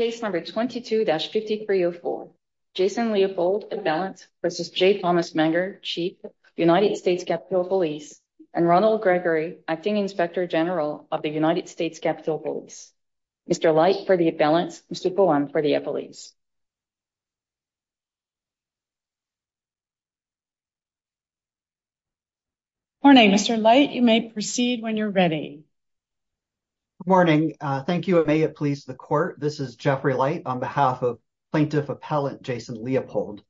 Case number 22-5304. Jason Leopold, Appellant v. J. Thomas Manger, Chief, United States Capitol Police, and Ronald Gregory, Acting Inspector General of the United States Capitol Police. Mr. Light for the Appellant, Mr. Pohan for the Appellees. Morning, Mr. Light. You may proceed when you're ready. Good morning. Uh, thank you. May it please the Court. This is Jeffrey Light on behalf of Plaintiff Appellant Jason Leopold.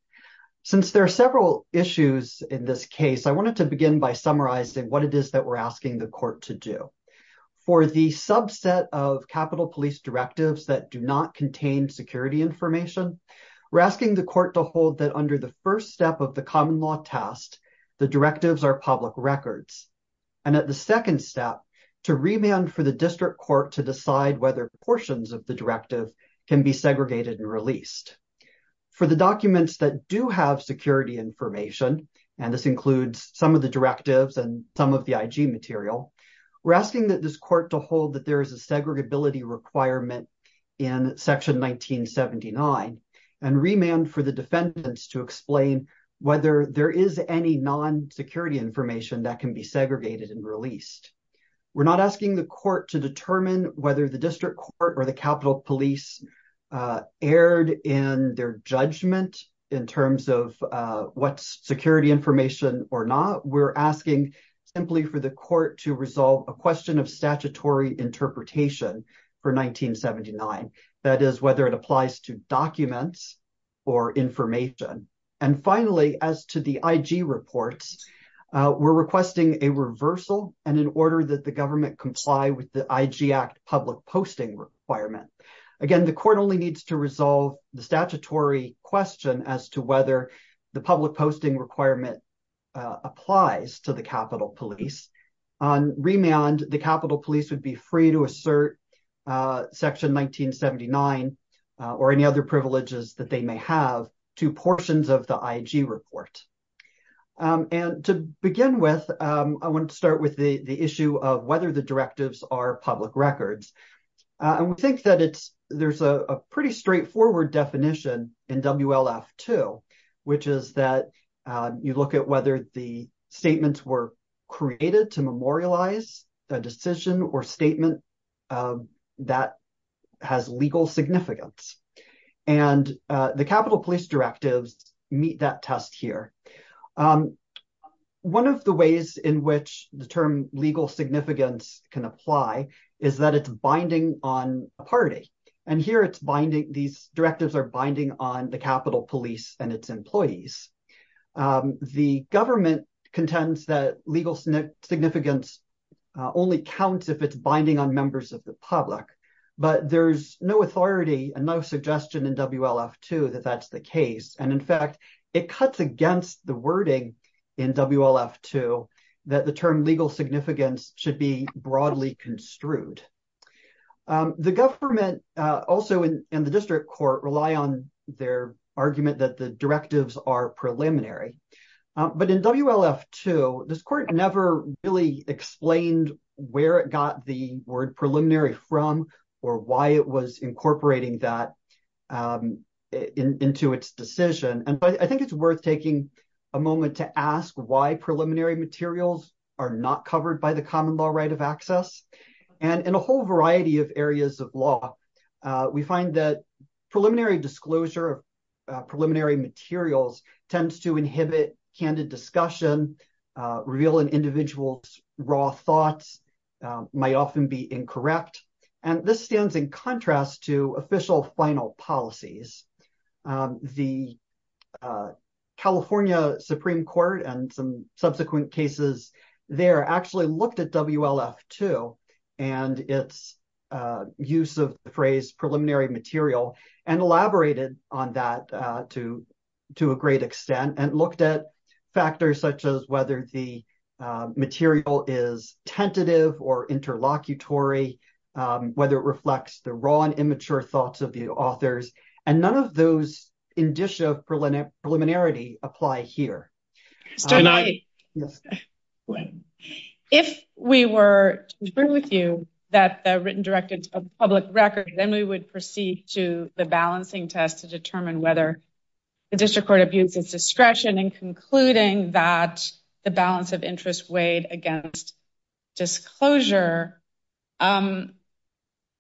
Since there are several issues in this case, I wanted to begin by summarizing what it is that we're asking the Court to do. For the subset of Capitol Police directives that do not contain security information, we're asking the Court to hold that under the first step of the common law test, the directives are public records. And at the second step, to remand for the District Court to decide whether portions of the directive can be segregated and released. For the documents that do have security information, and this includes some of the directives and some of the IG material, we're asking that this Court to hold that there is a segregability requirement in Section 1979 and remand for the defendants to explain whether there is any non-security information that can be segregated and released. We're not asking the Court to determine whether the District Court or the Capitol Police uh, erred in their judgment in terms of uh, what's security information or not. We're asking simply for the Court to resolve a question of statutory interpretation for 1979. That is, whether it applies to documents or information. And finally, as to the IG reports, Uh, we're requesting a reversal and in order that the government comply with the IG Act public posting requirement. Again, the Court only needs to resolve the statutory question as to whether the public posting requirement uh, applies to the Capitol Police. On remand, the Capitol Police would be free to assert uh, Section 1979 or any other privileges that they may have to portions of the IG report. Um, and to begin with, um, I want to start with the issue of whether the directives are public records. Uh, and we think that it's there's a pretty straightforward definition in WLF-2, which is that um, you look at whether the statements were created to memorialize a decision or statement that has legal significance. And uh, the Capitol Police directives meet that test here. Um, one of the ways in which the term legal significance can apply is that it's binding on a party. And here it's binding, these directives are binding on the Capitol Police and its employees. Um, the government contends that legal significance uh, only counts if it's binding on members of the public. But there's no authority and no suggestion in WLF-2 that that's the case. And in fact, it cuts against the wording in WLF-2 that the term legal significance should be broadly construed. Um, the government uh, also in the district court rely on their argument that the directives are preliminary. Uh, but in WLF-2, this court never really explained where it got the word preliminary from or why it was incorporating that um, into its decision. And I think it's worth taking a moment to ask why preliminary materials are not covered by the common law right of access. And in a whole variety of areas of law, uh, we find that preliminary disclosure of uh, preliminary materials tends to inhibit candid discussion, uh, reveal an individual's raw thoughts, might often be incorrect. And this stands in contrast to official final policies. Um, the uh, California Supreme Court and some subsequent cases there actually looked at WLF-2 and its uh, use of the phrase preliminary material and elaborated on that uh, to a great extent and looked at factors such as whether the material is tentative or interlocutory, um, whether it reflects the raw and immature thoughts of the authors. And none of those indicia of preliminarity apply here. Um, if we were to agree with you that the written directive of public record, then we would proceed to the balancing test to determine whether the district court abused its discretion in concluding that the balance of interest weighed against disclosure. Um,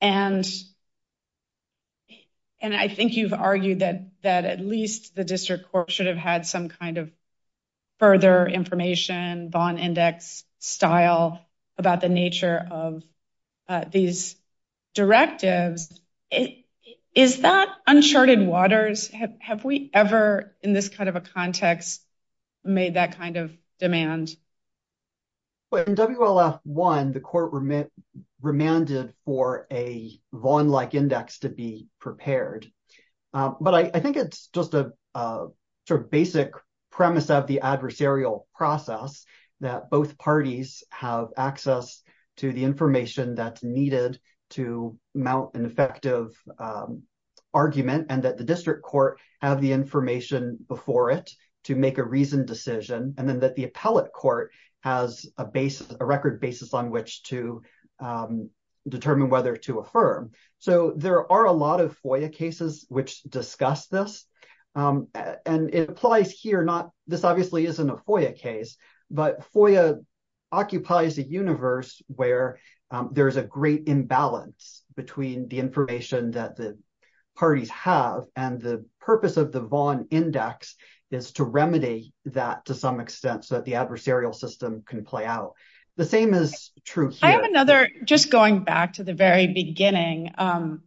and I think you've argued that at least the district court should have had some kind of further information, Vaughn index style about the nature of uh, these directives. Is that uncharted waters? Have we ever, in this kind of a context, made that kind of demand? Well, in WLF-1, the court remanded for a Vaughn-like index to be prepared. Um, but I think it's just a sort of basic premise of the adversarial process that both parties have access to the information that's needed to mount an effective um, argument and that the district court have the information before it to make a reasoned decision, and then that the appellate court has a record basis on which to um, determine whether to affirm. So there are a lot of FOIA cases which discuss this. Um, and it applies here, not, this obviously isn't a FOIA case, but FOIA occupies a universe where um, there's a great imbalance between the information that the parties have and the purpose of the Vaughn index is to remedy that to some extent so that the adversarial system can play out. The same is true here. I have another, just going back to the very beginning, um,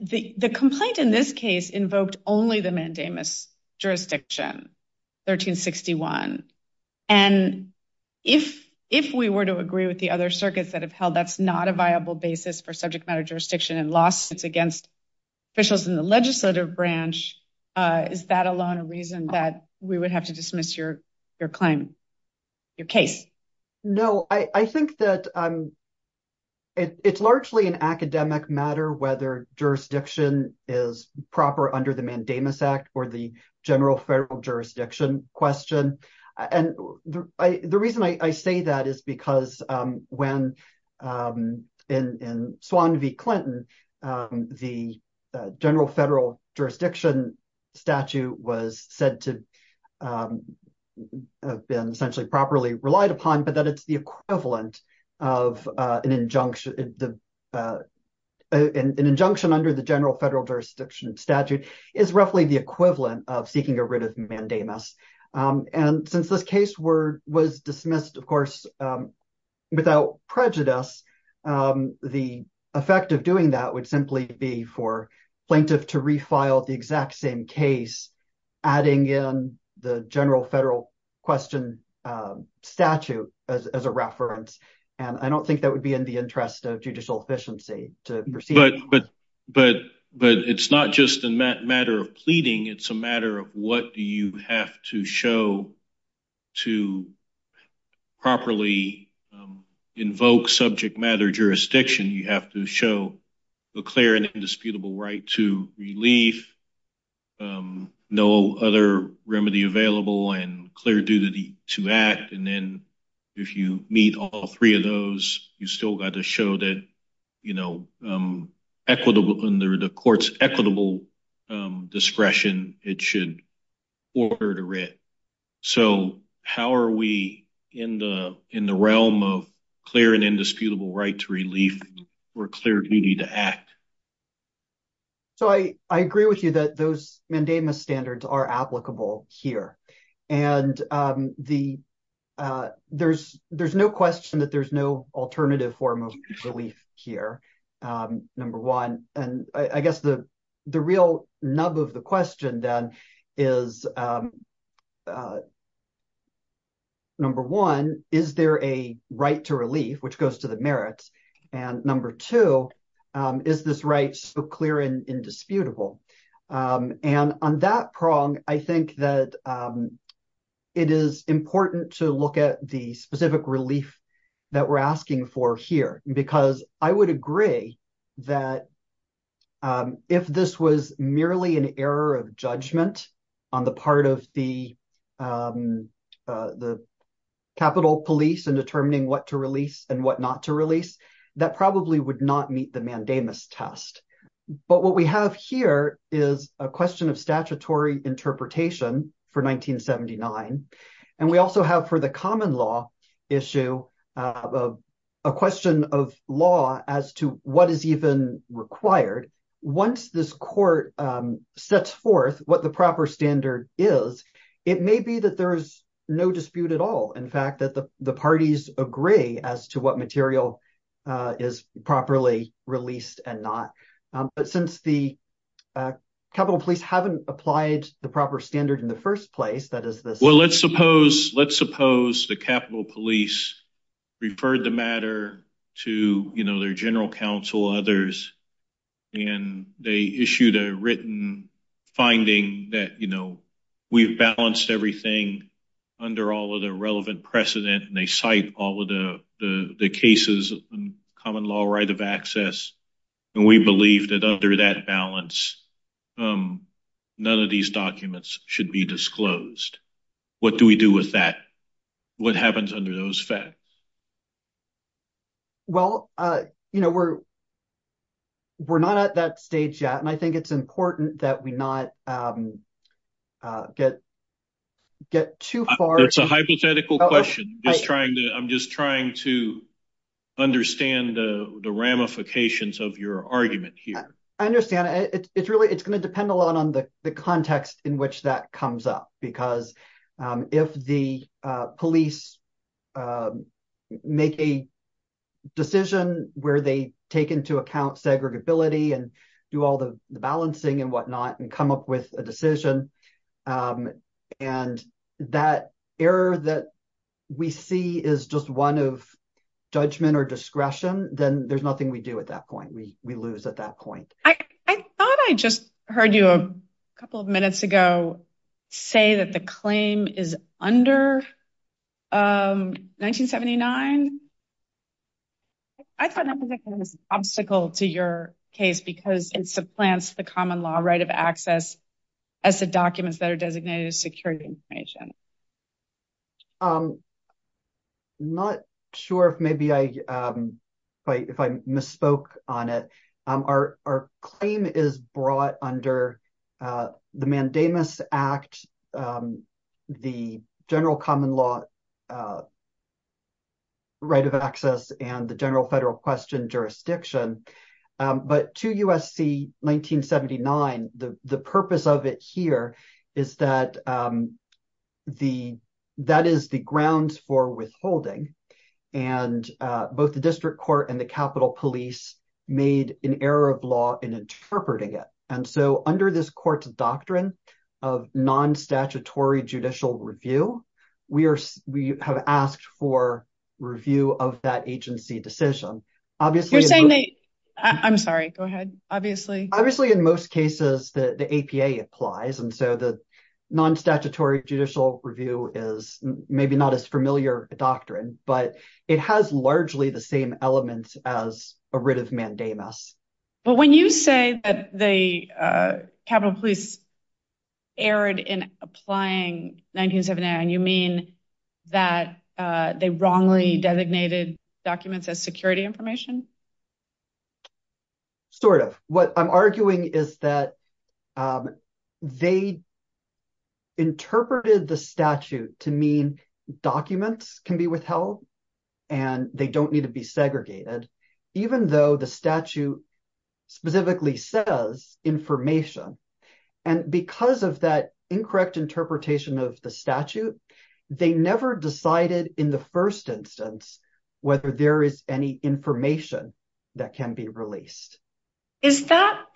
the complaint in this case invoked only the mandamus jurisdiction, 1361. And if we were to agree with the other circuits that have held that's not a viable basis for subject matter jurisdiction and lawsuits against officials in the legislative branch, Uh, is that alone a reason that we would have to dismiss your claim, your case? No, I think that um, it's largely an academic matter whether jurisdiction is proper under the Mandamus Act or the general federal jurisdiction question. And the reason I say that is because um, when um, in Swan v. Clinton, the uh, general federal jurisdiction statute was said to um, have been essentially properly relied upon, but that it's the equivalent of uh, an injunction. Uh, an injunction under the general federal jurisdiction statute is roughly the equivalent of seeking a writ of mandamus. Um, and since this case was dismissed, of course, um, without prejudice, the effect of doing that would simply be for plaintiff to refile the exact same case, adding in the general federal question um, statute as a reference. And I don't think that would be in the interest of judicial efficiency to proceed. But it's not just a matter of pleading. It's a matter of what do you have to show to properly um, invoke subject matter jurisdiction. You have to show a clear and indisputable right to relief, um, no other remedy available, and clear duty to act. And then if you meet all three of those, you still got to show that, you know, um, equitable under the court's equitable um, discretion, it should order the writ. So how are we in the realm of clear and indisputable right to relief or clear duty to act? So I agree with you that those mandamus standards are applicable here. And um the uh there's there's no question that there's no alternative form of relief here, number one. And I guess the the real nub of the question then is, number one, is there a right to relief, which goes to the merits? And number two, Um, is this right so clear and indisputable? Um, and on that prong, I think that um, it is important to look at the specific relief that we're asking for here, because I would agree that if this was merely an error of judgment on the part of the uh, Capitol Police in determining what to release and what not to release, that probably would not meet the mandamus test. But what we have here is a question of statutory interpretation for 1979. And we also have for the common law issue, uh, a question of law as to what is even required. Once this court um, sets forth what the proper standard is, it may be that there's no dispute at all. In fact, that the parties agree as to what material Uh, is properly released and not. Um, but since the uh, Capitol Police haven't applied the proper standard in the first place, that is this. Well, let's suppose the Capitol Police referred the matter to their general counsel, others, and they issued a written finding that we've balanced everything under all of the relevant precedent. And they cite all of the cases common law right of access. And we believe that under that balance, um, none of these documents should be disclosed. What do we do with that? What happens under those facts? Well, uh, you know, we're we're not at that stage yet. And I think it's important that we not um, uh, get get too far. It's a hypothetical oh, oh, question. I'm just trying to understand the ramifications of your argument here. I understand. It's really, it's going to depend a lot on the context in which that comes up. Because um, if the uh, police um, make a decision where they take into account segregability and do all the balancing and whatnot and come up with a decision, um, and that error that we see is just one of judgment or discretion, then there's nothing we do at that point. We lose at that point. I thought I just heard you a couple of minutes ago say that the claim is under um, 1979. I thought that was an obstacle to your case because it supplants the common law right of access as the documents that are designated as security information. I'm not sure if maybe um, I if I misspoke on it. Um, our claim is brought under uh, the Mandamus Act, um, the general common law uh, right of access, and the general federal question jurisdiction. But to USC 1979, the purpose of it here is that that is the grounds for withholding. And uh, both the district court and the Capitol Police made an error of law in interpreting it. And so under this court's doctrine of non-statutory judicial review, we are we have asked for review of that agency decision. Obviously You're saying they, I'm sorry, go ahead, obviously. Obviously, in most cases, the APA applies. And so the non-statutory judicial review is maybe not as familiar a doctrine, but it has largely the same elements as a writ of Mandamus. But when you say that the uh, Capitol Police erred in applying 1979, you mean that uh, they wrongly designated documents as security information? Sort of. What I'm arguing is that um, they interpreted the statute to mean documents can be withheld and they don't need to be segregated, even though the statute specifically says information. And because of that incorrect interpretation of the statute, they never decided in the first instance whether there is any information that can be released. Is that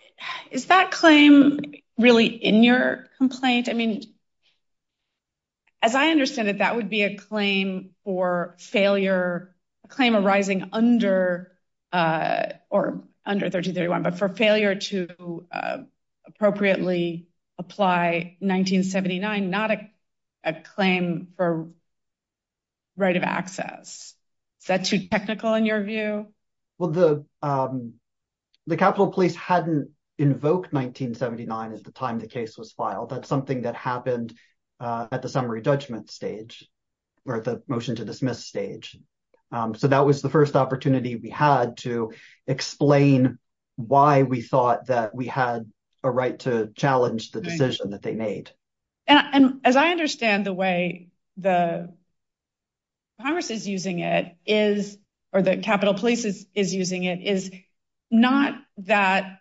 claim really in your complaint? I mean, as I understand it, that would be a claim for failure, a claim arising under uh, or under 1331, but for failure to uh, appropriately apply 1979, not a claim for right of access. Is that too technical in your view? Well, the um, Capitol Police hadn't invoked 1979 at the time the case was filed. That's something that happened Uh, at the summary judgment stage or the motion to dismiss stage. Um, so that was the first opportunity we had to explain why we thought that we had a right to challenge the decision that they made. And as I understand the way the Congress is using it is, or the Capitol Police is using it, is not that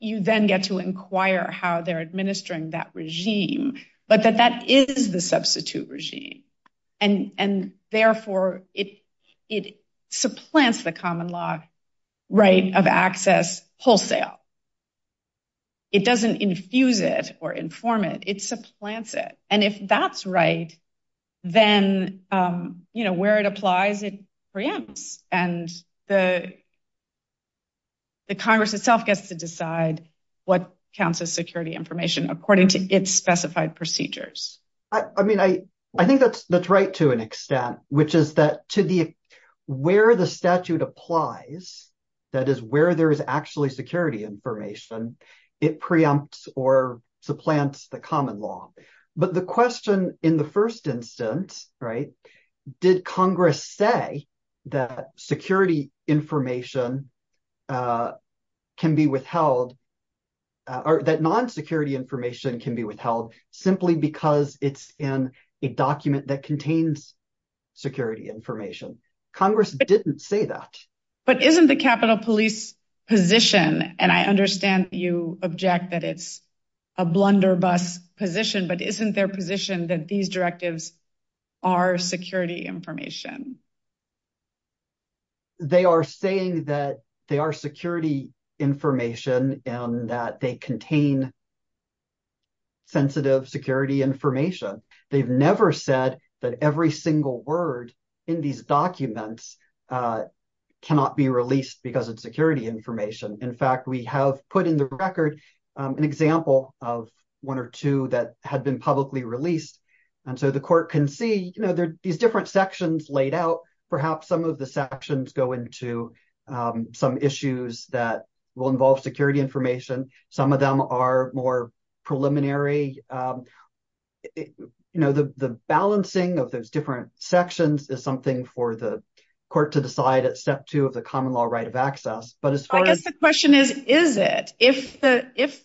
you then get to inquire how they're administering that regime, but that that is the substitute regime. And therefore, it supplants the common law right of access wholesale. It doesn't infuse it or inform it, it supplants it. And if that's right, then um, you know, where it applies, it preempts. And the Congress itself gets to decide what counts as security information according to its specified procedures. I mean, I think that's that's right to an extent, which is that to the where the statute applies, that is where there is actually security information, it preempts or supplants the common law. But the question in the first instance, right, did Congress say that security information uh, can be withheld, Uh, or that non-security information can be withheld simply because it's in a document that contains security information? Congress didn't say that. But isn't the Capitol Police position, and I understand you object that it's a blunderbuss position, but isn't their position that these directives are security information? They are saying that they are security information and that they contain sensitive security information. They've never said that every single word in these documents uh, cannot be released because it's security information. In fact, we have put in the record um, an example of one or two that had been publicly released. And so the court can see, you know, there are these different sections laid out. Perhaps some of the sections go into um, some issues that will involve security information. Some of them are more preliminary. Um, you know, the balancing of those different sections is something for the court to decide at step two of the common law right of access. But as far as- I guess the question is, is it? If the if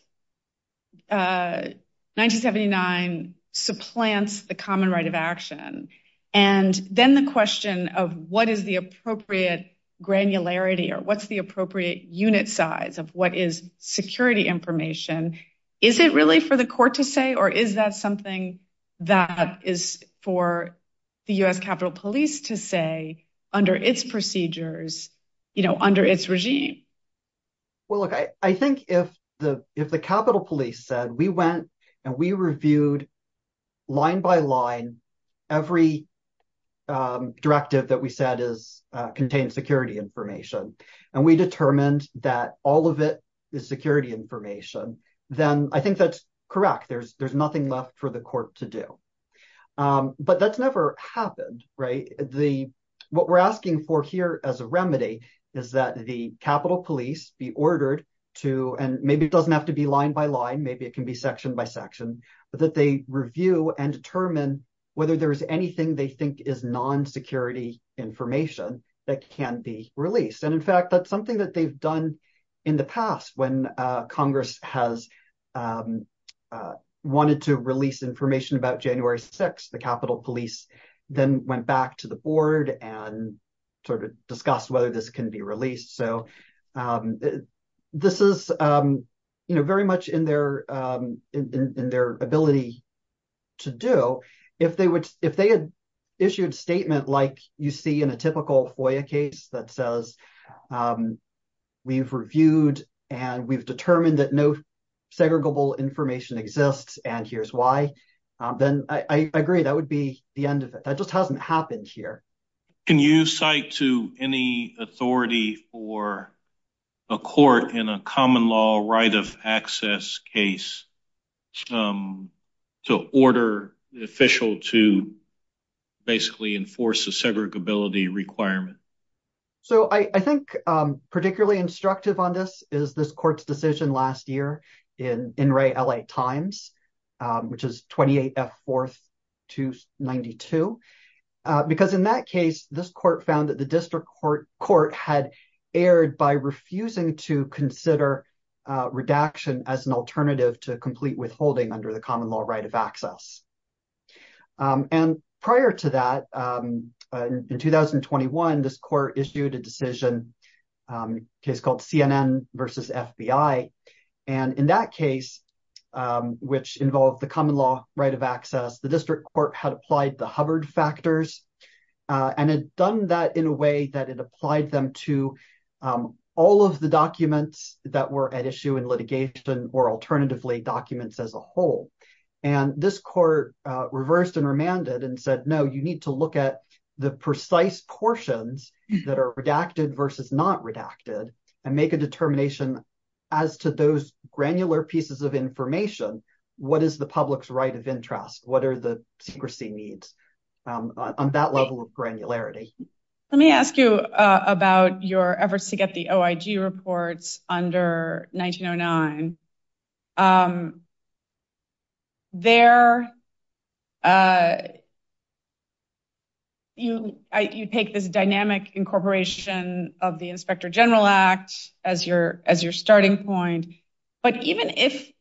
uh, 1979 supplants the common right of action, and then the question of what is the appropriate granularity or what's the appropriate unit size of what is security information, is it really for the court to say, or is that something that is for the U.S. Capitol Police to say under its procedures, you know, under its regime? Well, look, I think if the Capitol Police said, we went and we reviewed line by line every directive that we said is, uh, contains security information, and we determined that all of it is security information, then I think that's correct. There's there's nothing left for the court to do. But that's never happened, right? The what we're asking for here as a remedy is that the Capitol Police be ordered to, and maybe it doesn't have to be line by line, maybe it can be section by section, but that they review and determine whether there's anything they think is non-security information that can be released. And in fact, that's something that they've done in the past when uh, Congress has um, uh, wanted to release information about January 6th, the Capitol Police then went back to the board and sort of discussed whether this can be released. So um, this is, um, you know, very much in their ability to do. If they would if they had issued statement like you see in a typical FOIA case that says, um, we've reviewed and we've determined that no segregable information exists, and here's why, um, then I agree, that would be the end of it. That just hasn't happened here. Can you cite to any authority for a court in a common law right of access case um, to order the official to basically enforce a segregability requirement? So I think um, particularly instructive on this is this court's decision last year in re LA Times, um, which is 28 F 4th 292. Uh, because in that case, this court found that the district court had erred by refusing to consider uh, redaction as an alternative to complete withholding under the common law right of access. Um, and prior to that, um, in 2021, this court issued a decision, a case called CNN versus FBI. And in that case, which involved the common law right of access, the district court had applied the Hubbard factors uh, and had done that in a way that it applied them to all of the documents that were at issue in litigation or alternatively documents as a whole. And this court uh, reversed and remanded and said, no, you need to look at the precise portions that are redacted versus not redacted and make a determination as to those granular pieces of information. What is the public's right of interest? What are the secrecy needs um, on that level of granularity? Let me ask you uh, about your efforts to get the OIG reports under 1909. There, uh, you take this dynamic incorporation of the Inspector General Act as your starting point. But even if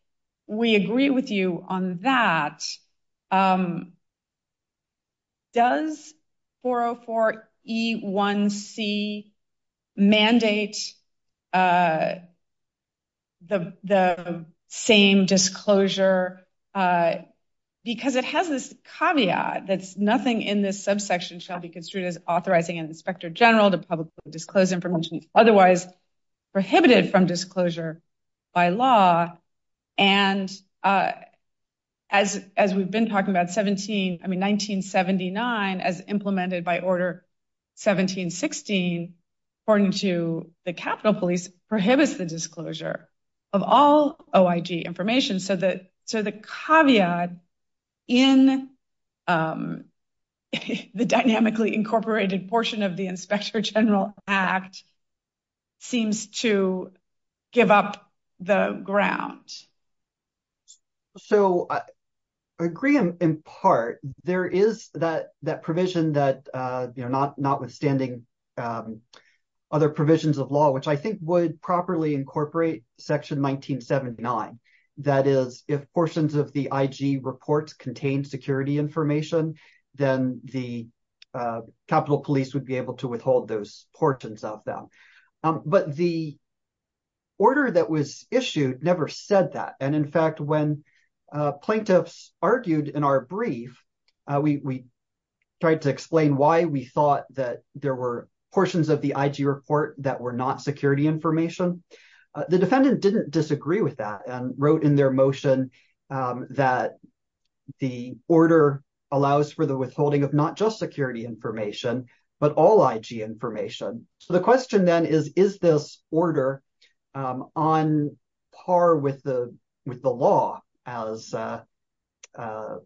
we agree with you on that, um, does 404E1C mandate uh, the same disclosure? Uh, because it has this caveat that nothing in this subsection shall be construed as authorizing an Inspector General to publicly disclose information otherwise prohibited from disclosure by law. And uh, as we've been talking about 17, I mean, 1979 as implemented by Order 1716, according to the Capitol Police, prohibits the disclosure of all OIG information. So the caveat in um, the dynamically incorporated portion of the Inspector General Act seems to give up the ground. So I agree in part. There is that provision that, uh, you know, notwithstanding um, other provisions of law, which I think would properly incorporate Section 1979. That is, if portions of the IG reports contain security information, then the uh, Capitol Police would be able to withhold those portions of them. Um, but the order that was issued never said that. And in fact, when uh, plaintiffs argued in our brief, uh, we tried to explain why we thought that there were portions of the IG report that were not security information. Uh, the defendant didn't disagree with that and wrote in their motion um, that the order allows for the withholding of not just security information, but all IG information. So the question then is, is this order um, on par with the with the law as uh, uh,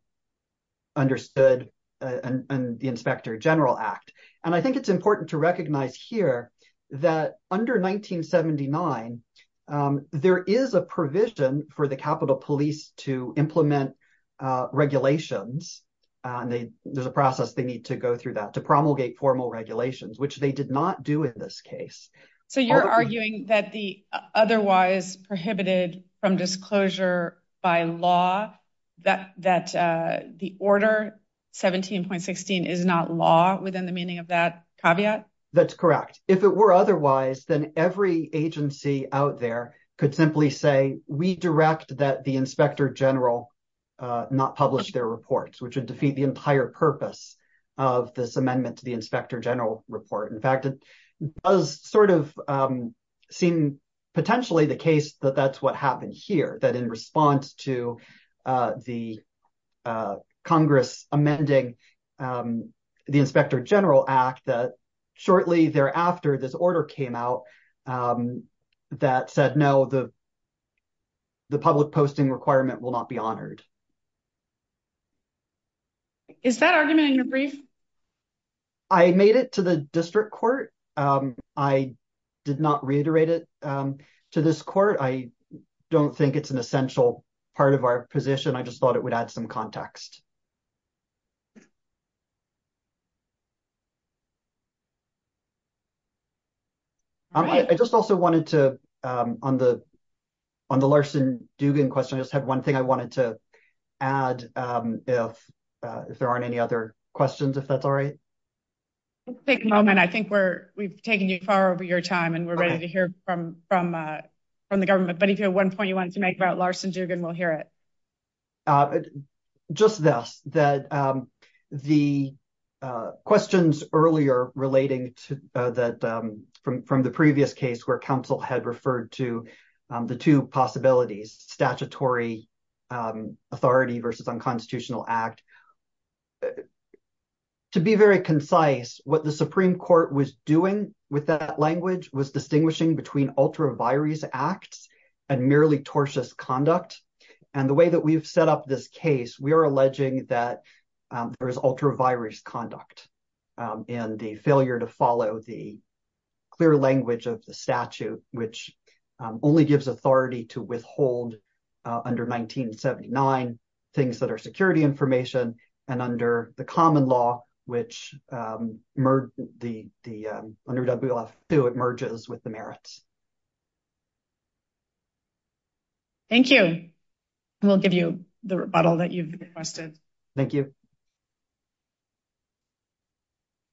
understood in the Inspector General Act? And I think it's important to recognize here that under 1979, Um, there is a provision for the Capitol Police to implement uh, regulations. Uh, and there's a process they need to go through that to promulgate formal regulations, which they did not do in this case. So you're arguing that the uh, otherwise prohibited from disclosure by law, that the order 17.16 is not law within the meaning of that caveat? That's correct. If it were otherwise, then every agency out there could simply say, we direct that the Inspector General uh, not publish their reports, which would defeat the entire purpose of this amendment to the Inspector General report. In fact, it does sort of um, seem potentially the case that that's what happened here, that in response to uh, the uh, Congress amending um, the Inspector General Act, that shortly thereafter, this order came out um, that said, no, the public posting requirement will not be honored. Is that argument in your brief? I made it to the district court. Um, I did not reiterate it um, to this court. I don't think it's an essential part of our position. I just thought it would add some context. Um, I just also wanted to, um, on the on the Larson-Dugan question, I just had one thing I wanted to add, um, if uh, if there aren't any other questions, if that's all right. Take a moment. I think we've taken you far over your time, and we're ready to hear from from uh from the government. But if you have one point you wanted to make about Larson-Dugan, we'll hear it. Uh, just this, that the Uh, questions earlier relating to uh, that, um, from the previous case where counsel had referred to um, the two possibilities, statutory um, authority versus unconstitutional act. Uh, to be very concise, what the Supreme Court was doing with that language was distinguishing between ultra vires acts and merely tortious conduct. And the way that we've set up this case, we are alleging that Um, there is ultra vires conduct um, and the failure to follow the clear language of the statute, which um, only gives authority to withhold uh, under 1979 things that are security information, and under the common law, which under WLF2, it merges with the merits. Thank you. We'll give you the rebuttal that you've requested. Thank you.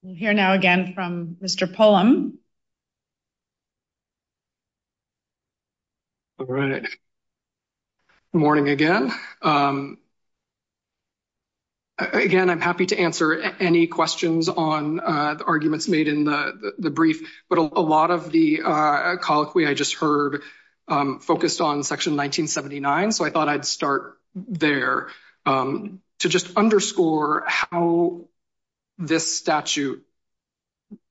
We'll hear now again from Mr. Pullum. All right. Good morning again. Um, again, I'm happy to answer any questions on uh, the arguments made in the brief, but a lot of the uh, colloquy I just heard um, focused on Section 1979, so I thought I'd start there um, to just underscore how this statute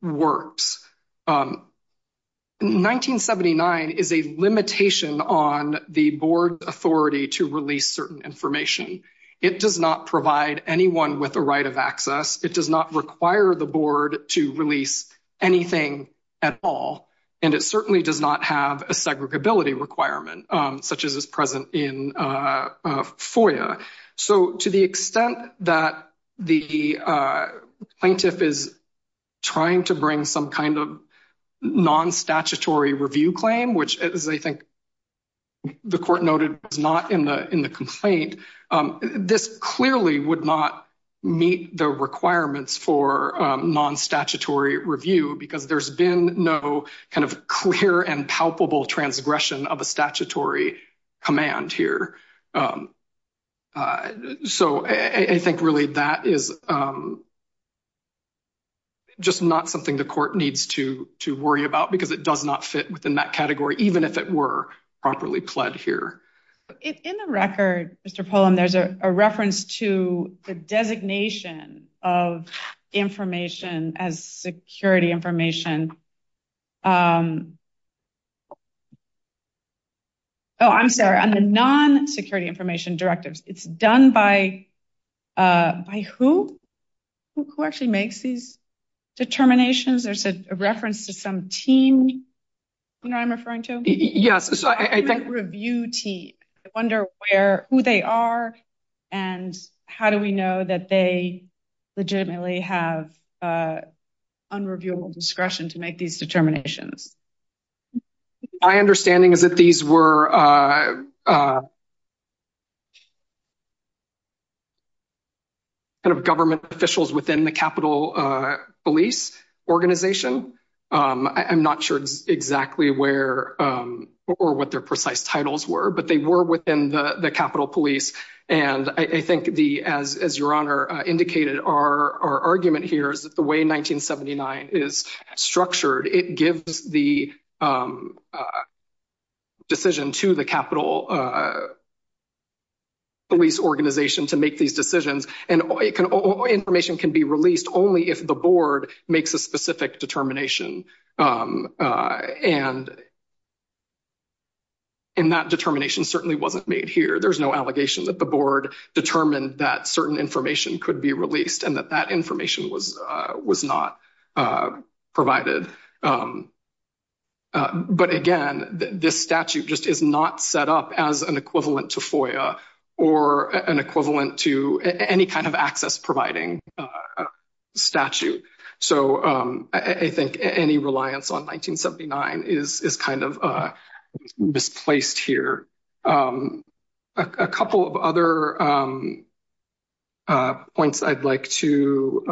works. Um, 1979 is a limitation on the board's authority to release certain information. It does not provide anyone with a right of access. It does not require the board to release anything at all, and it certainly does not have a segregability requirement, um, such as is present in uh, uh, FOIA. So to the extent that the uh, plaintiff is trying to bring some kind of non-statutory review claim, which as I think the court noted is not in the complaint, um, this clearly would not meet the requirements for um, non-statutory review because there's been no kind of clear and palpable transgression of a statutory command here. Um, uh, so I think really that is just not something the court needs to worry about because it does not fit within that category, even if it were properly pled here. In the record, Mr. Pullum, there's a reference to the designation of information as security information. Um, oh, I'm sorry. On the non-security information directives, it's done by uh, who? Who actually makes these determinations? There's a reference to some team, you know I'm referring to? Yes. So I think review team. I wonder where who they are and how do we know that they legitimately have uh, unreviewable discretion to make these determinations? My understanding is that these were uh, uh, kind of government officials within the Capitol Police organization. Um, I'm not sure exactly where um, or what their precise titles were, but they were within the Capitol Police. And I think the, as Your Honor uh, indicated, our argument here is that the way 1979 is structured, it gives the um, uh, decision to the Capitol uh, Police organization to make these decisions. And information can be released only if the board makes a specific determination. Um, uh, and that determination certainly wasn't made here. There's no allegation that the board determined that certain information could be released and that that information was uh, not uh, provided. Um, but again, this statute just is not set up as an equivalent to FOIA or an equivalent to any kind of access providing uh, statute. So um, I think any reliance on 1979 is kind of uh, misplaced here. Um, a couple of other um, uh, points I'd like to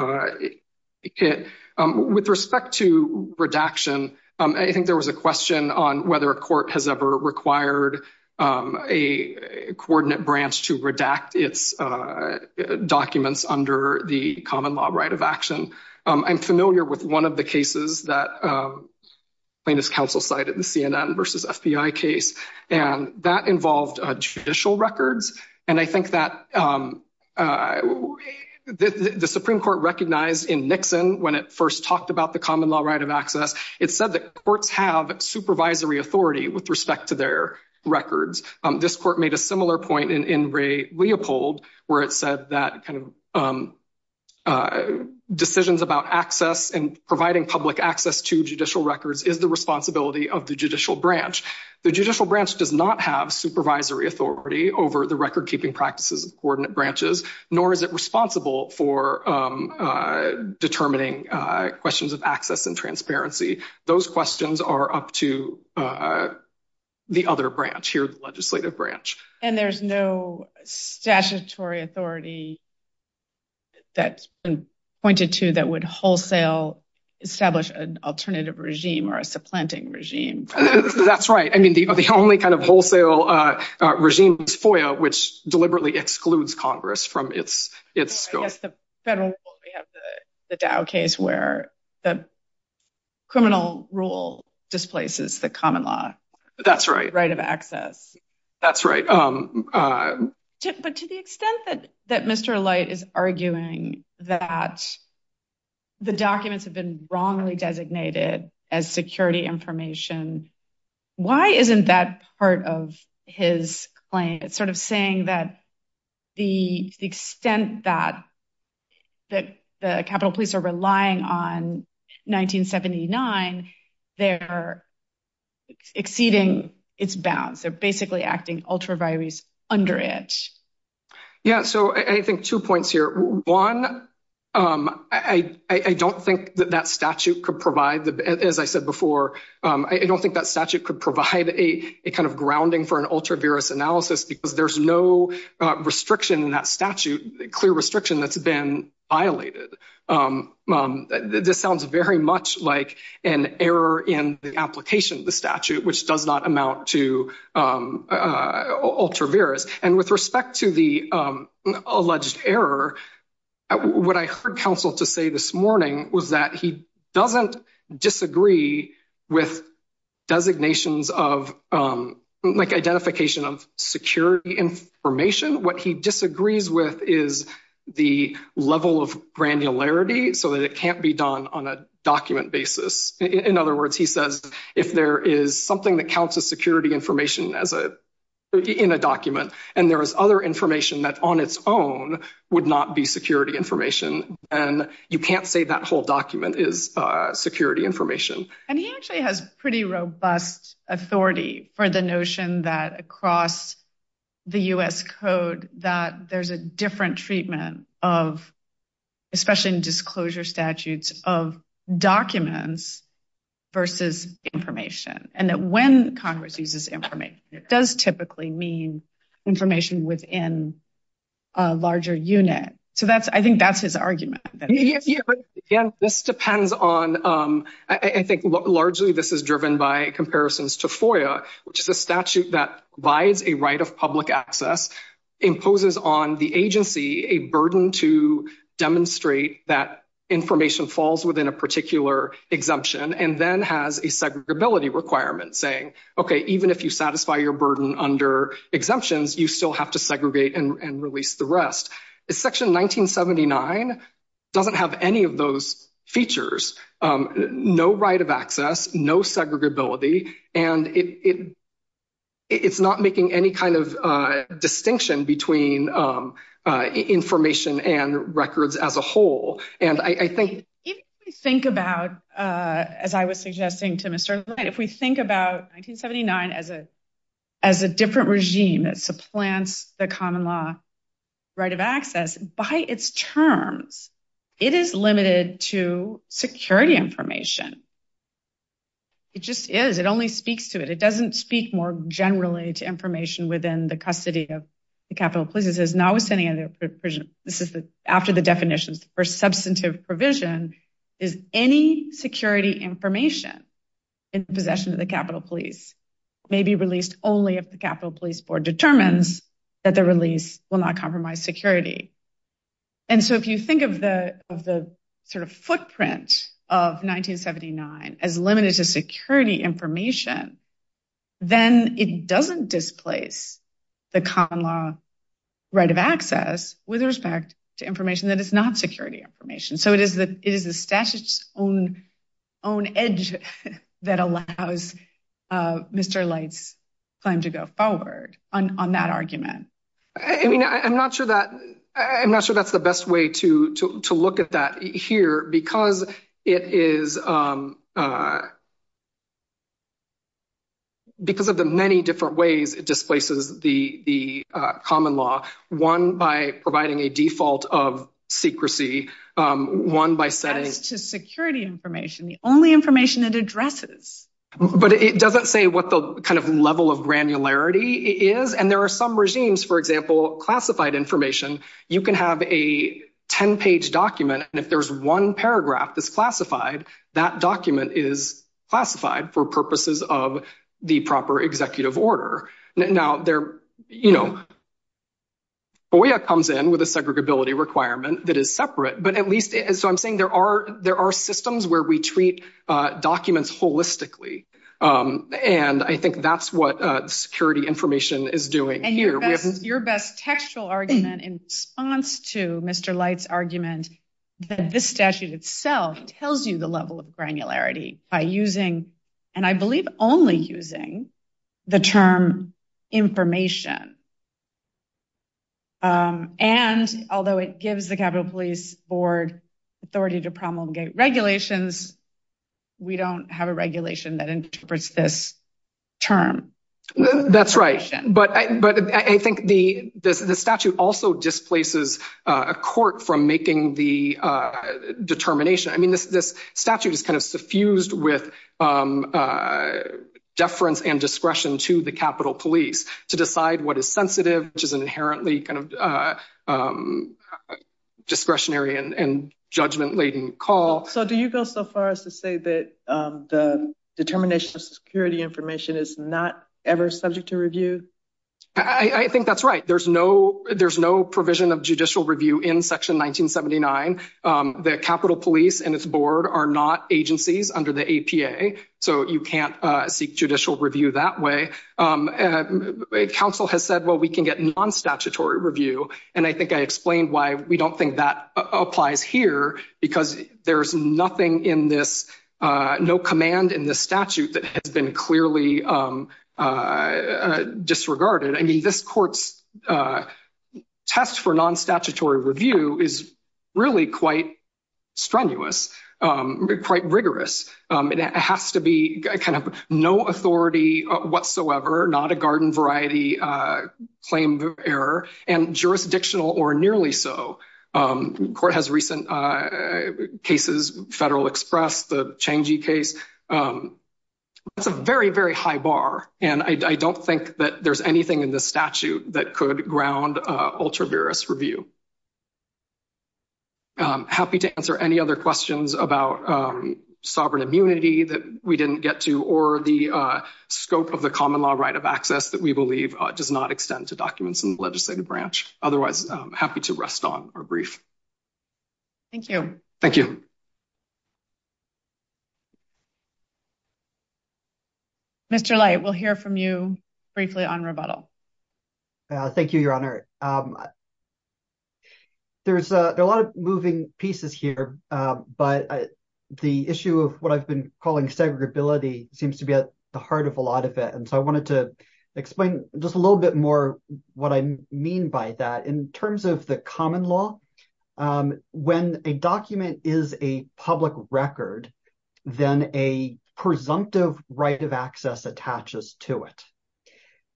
hit. With respect to redaction, I think there was a question on whether a court has ever required Um, a coordinate branch to redact its uh, documents under the common law right of action. Um, I'm familiar with one of the cases that um, plaintiff's counsel cited, the CNN versus FBI case, and that involved uh, judicial records. And I think that uh, the Supreme Court recognized in Nixon when it first talked about the common law right of access, it said that courts have supervisory authority with respect to their records. Um, this court made a similar point in re Leopold, where it said that kind of um, uh, decisions about access and providing public access to judicial records is the responsibility of the judicial branch. The judicial branch does not have supervisory authority over the record keeping practices of coordinate branches, nor is it responsible for um, uh, determining uh, questions of access and transparency. Those questions are up to the other branch here, the legislative branch. And there's no statutory authority that's been pointed to that would wholesale establish an alternative regime or a supplanting regime. That's right. I mean, the only kind of wholesale uh, uh, regime is FOIA, which deliberately excludes Congress from its scope. I guess the federal rule, we have the Dow case where the criminal rule displaces the common law. That's right. Right of access. That's right. Um, uh, but to the extent that Mr. Light is arguing that the documents have been wrongly designated as security information, why isn't that part of his claim? It's sort of saying that the extent that the Capitol Police are relying on 1979, they're exceeding its bounds. They're basically acting ultra vires under it. Yeah, so I think two points here. One, Um, I don't think that that statute could provide, as I said before, um, I don't think that statute could provide a kind of grounding for an ultra vires analysis because there's no uh, restriction in that statute, clear restriction that's been violated. Um, this sounds very much like an error in the application of the statute, which does not amount to uh, ultra vires. And with respect to the alleged error, what I heard counsel to say this morning was that he doesn't disagree with designations of um, like identification of security information. What he disagrees with is the level of granularity so that it can't be done on a document basis. In other words, he says, if there is something that counts as security information in a document, and there is other information that on its own would not be security information, and you can't say that whole document is uh, security information. And he actually has pretty robust authority for the notion that across the US code, that there's a different treatment of, especially in disclosure statutes, of documents versus information. And that when Congress uses information, it does typically mean information within a larger unit. So that's I think that's his argument. Again, this depends on, um, I think largely this is driven by comparisons to FOIA, which is a statute that provides a right of public access, imposes on the agency a burden to demonstrate that information falls within a particular exemption, and then has a segregability requirement saying, okay, even if you satisfy your burden under exemptions, you still have to segregate and release the rest. Section 1979 doesn't have any of those features. Um, no right of access, no segregability, and it's not making any kind of uh, distinction between um, uh, information and records as a whole. And I think- If we think about, uh, as I was suggesting to Mr. Light, if we think about 1979 as a different regime that supplants the common law right of access, by its terms, it is limited to security information. It just is. It only speaks to it. It doesn't speak more generally to information within the custody of the Capitol Police. It says notwithstanding any other provision, this is after the definitions, the first substantive provision is any security information in possession of the Capitol Police may be released only if the Capitol Police Board determines that the release will not compromise security. And so if you think of the sort of footprint of 1979 as limited to security information, then it doesn't displace the common law right of access with respect to information that is not security information. So it is the statute's own edge that allows uh, Mr. Light's claim to go forward on that argument. I mean, I'm not sure that's the best way to look at that here because it is um, uh, because of the many different ways it displaces the uh, common law. One, by providing a default of secrecy. Um, one, by setting... As to security information, the only information it addresses. But it doesn't say what the kind of level of granularity is. And there are some regimes, for example, classified information. You can have a 10-page document, and if there's one paragraph that's classified, that document is classified for purposes of the proper executive order. Now, there, you know, FOIA comes in with a segregability requirement that is separate, but at least... So I'm saying there are systems where we treat uh, documents holistically. Um, and I think that's what uh, security information is doing here. Your best textual argument in response to Mr. Light's argument that this statute itself tells you the level of granularity by using, and I believe only using, the term information. Um, and although it gives the Capitol Police Board authority to promulgate regulations, we don't have a regulation that interprets this term. That's right. But I think the statute also displaces uh, a court from making the uh, determination. I mean, this statute is kind of suffused with um, uh, deference and discretion to the Capitol Police to decide what is sensitive, which is an inherently kind of um, discretionary and judgment-laden call. So do you go so far as to say that um, the determination of security information is not ever subject to review? I think that's right. There's no provision of judicial review in Section 1979. Um, the Capitol Police and its board are not agencies under the APA, so you can't uh, seek judicial review that way. Um, uh, council has said, well, we can get non-statutory review. And I think I explained why we don't think that uh, applies here, because there's nothing in this, no command in this statute that has been clearly um, disregarded. I mean, this court's uh, test for non-statutory review is really quite strenuous, um, quite rigorous. Um, it has to be kind of no authority whatsoever, not a garden variety uh, claim of error, and jurisdictional or nearly so. The court has recent uh, cases, Federal Express, the Changji case. It's a very, very high bar, and I don't think that there's anything in the statute that could ground uh, ultra-vires review. Um, happy to answer any other questions about um, sovereign immunity that we didn't get to, or the uh, scope of the common law right of access that we believe uh, does not extend to documents in the legislative branch. Otherwise, I'm happy to rest on our brief. Thank you. Thank you. Mr. Light, we'll hear from you briefly on rebuttal. Uh, thank you, Your Honor. Um, there's uh there are a lot of moving pieces here, um, but the issue of what I've been calling segregability seems to be at the heart of a lot of it. And so I wanted to explain just a little bit more what I mean by that. In terms of the common law, um, when a document is a public record, then a presumptive right of access attaches to it,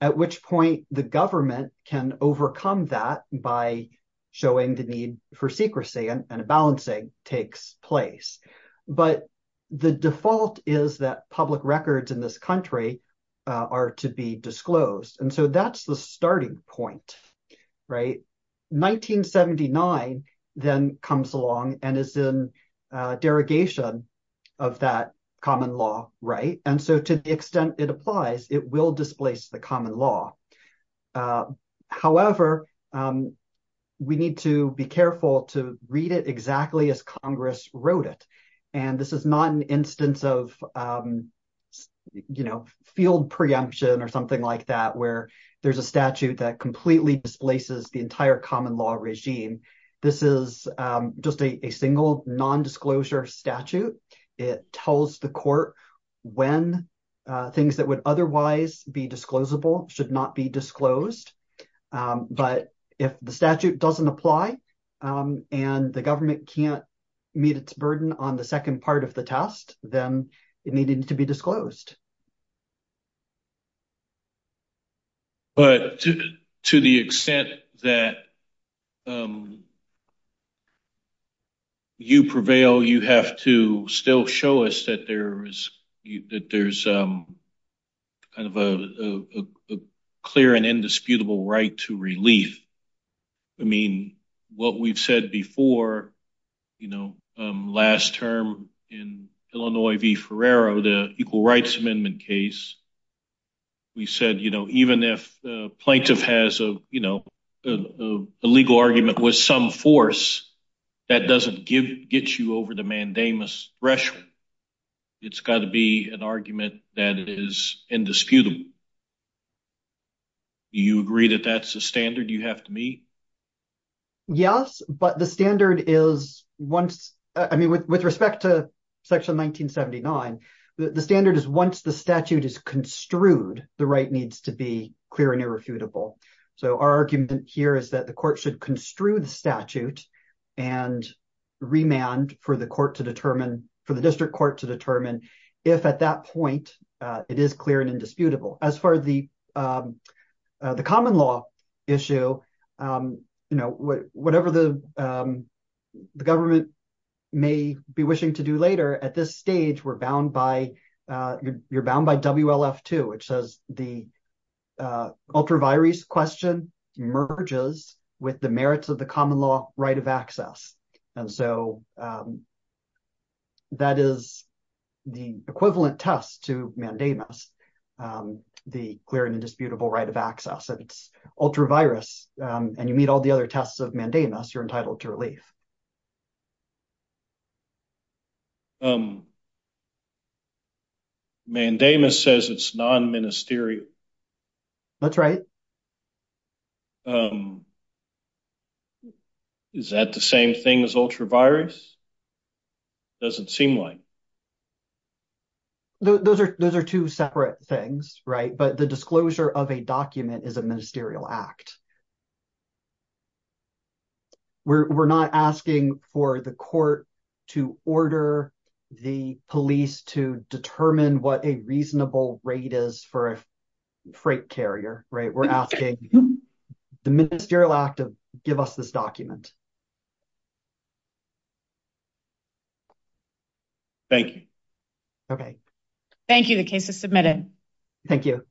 at which point the government can overcome that by showing the need for secrecy and a balancing takes place. But the default is that public records in this country uh, are to be disclosed. And so that's the starting point, right? 1979 then comes along and is in uh, derogation of that common law, right? And so to the extent it applies, it will displace the common law. Uh, however, um, we need to be careful to read it exactly as Congress wrote it. And this is not an instance of, um, you know, field preemption or something like that, where there's a statute that completely displaces the entire common law regime. This is um, just a single non-disclosure statute. It tells the court when uh, things that would otherwise be disclosable should not be disclosed. Um, but if the statute doesn't apply um, and the government can't meet its burden on the second part of the test, then it needed to be disclosed. But to the extent that um, you prevail, you have to still show us that there's um, kind of a clear and indisputable right to relief. I mean, what we've said before, you know, um, last term in Illinois v. Ferriero, the Equal Rights Amendment case, we said, you know, even if the plaintiff has a, you know, a legal argument with some force, that doesn't get you over the mandamus threshold. It's got to be an argument that is indisputable. Do you agree that that's the standard you have to meet? Yes, but the standard is once, I mean, with respect to Section 1979, the standard is once the statute is construed, the right needs to be clear and irrefutable. So our argument here is that the court should construe the statute and remand for the court to determine, for the district court to determine if at that point uh, it is clear and indisputable. As for the um, uh, the common law issue, um, you know, whatever um, the government may be wishing to do later, at this stage, we're bound by, uh, you're bound by WLF2, which says the ultra-vires question merges with the merits of the common law right of access. And so um, that is the equivalent test to mandamus, um, the clear and indisputable right of access. If it's ultra-vires um, and you meet all the other tests of mandamus, you're entitled to relief. Mandamus says it's non-ministerial. That's right. Is that the same thing as ultra-vires? Doesn't seem like. Those are two separate things, right? But the disclosure of a document is a ministerial act. We're not asking for the court to order the police to determine what a reasonable rate is for a freight carrier, right? We're asking the ministerial act to give us this document. Thank you. Okay. Thank you. The case is submitted. Thank you.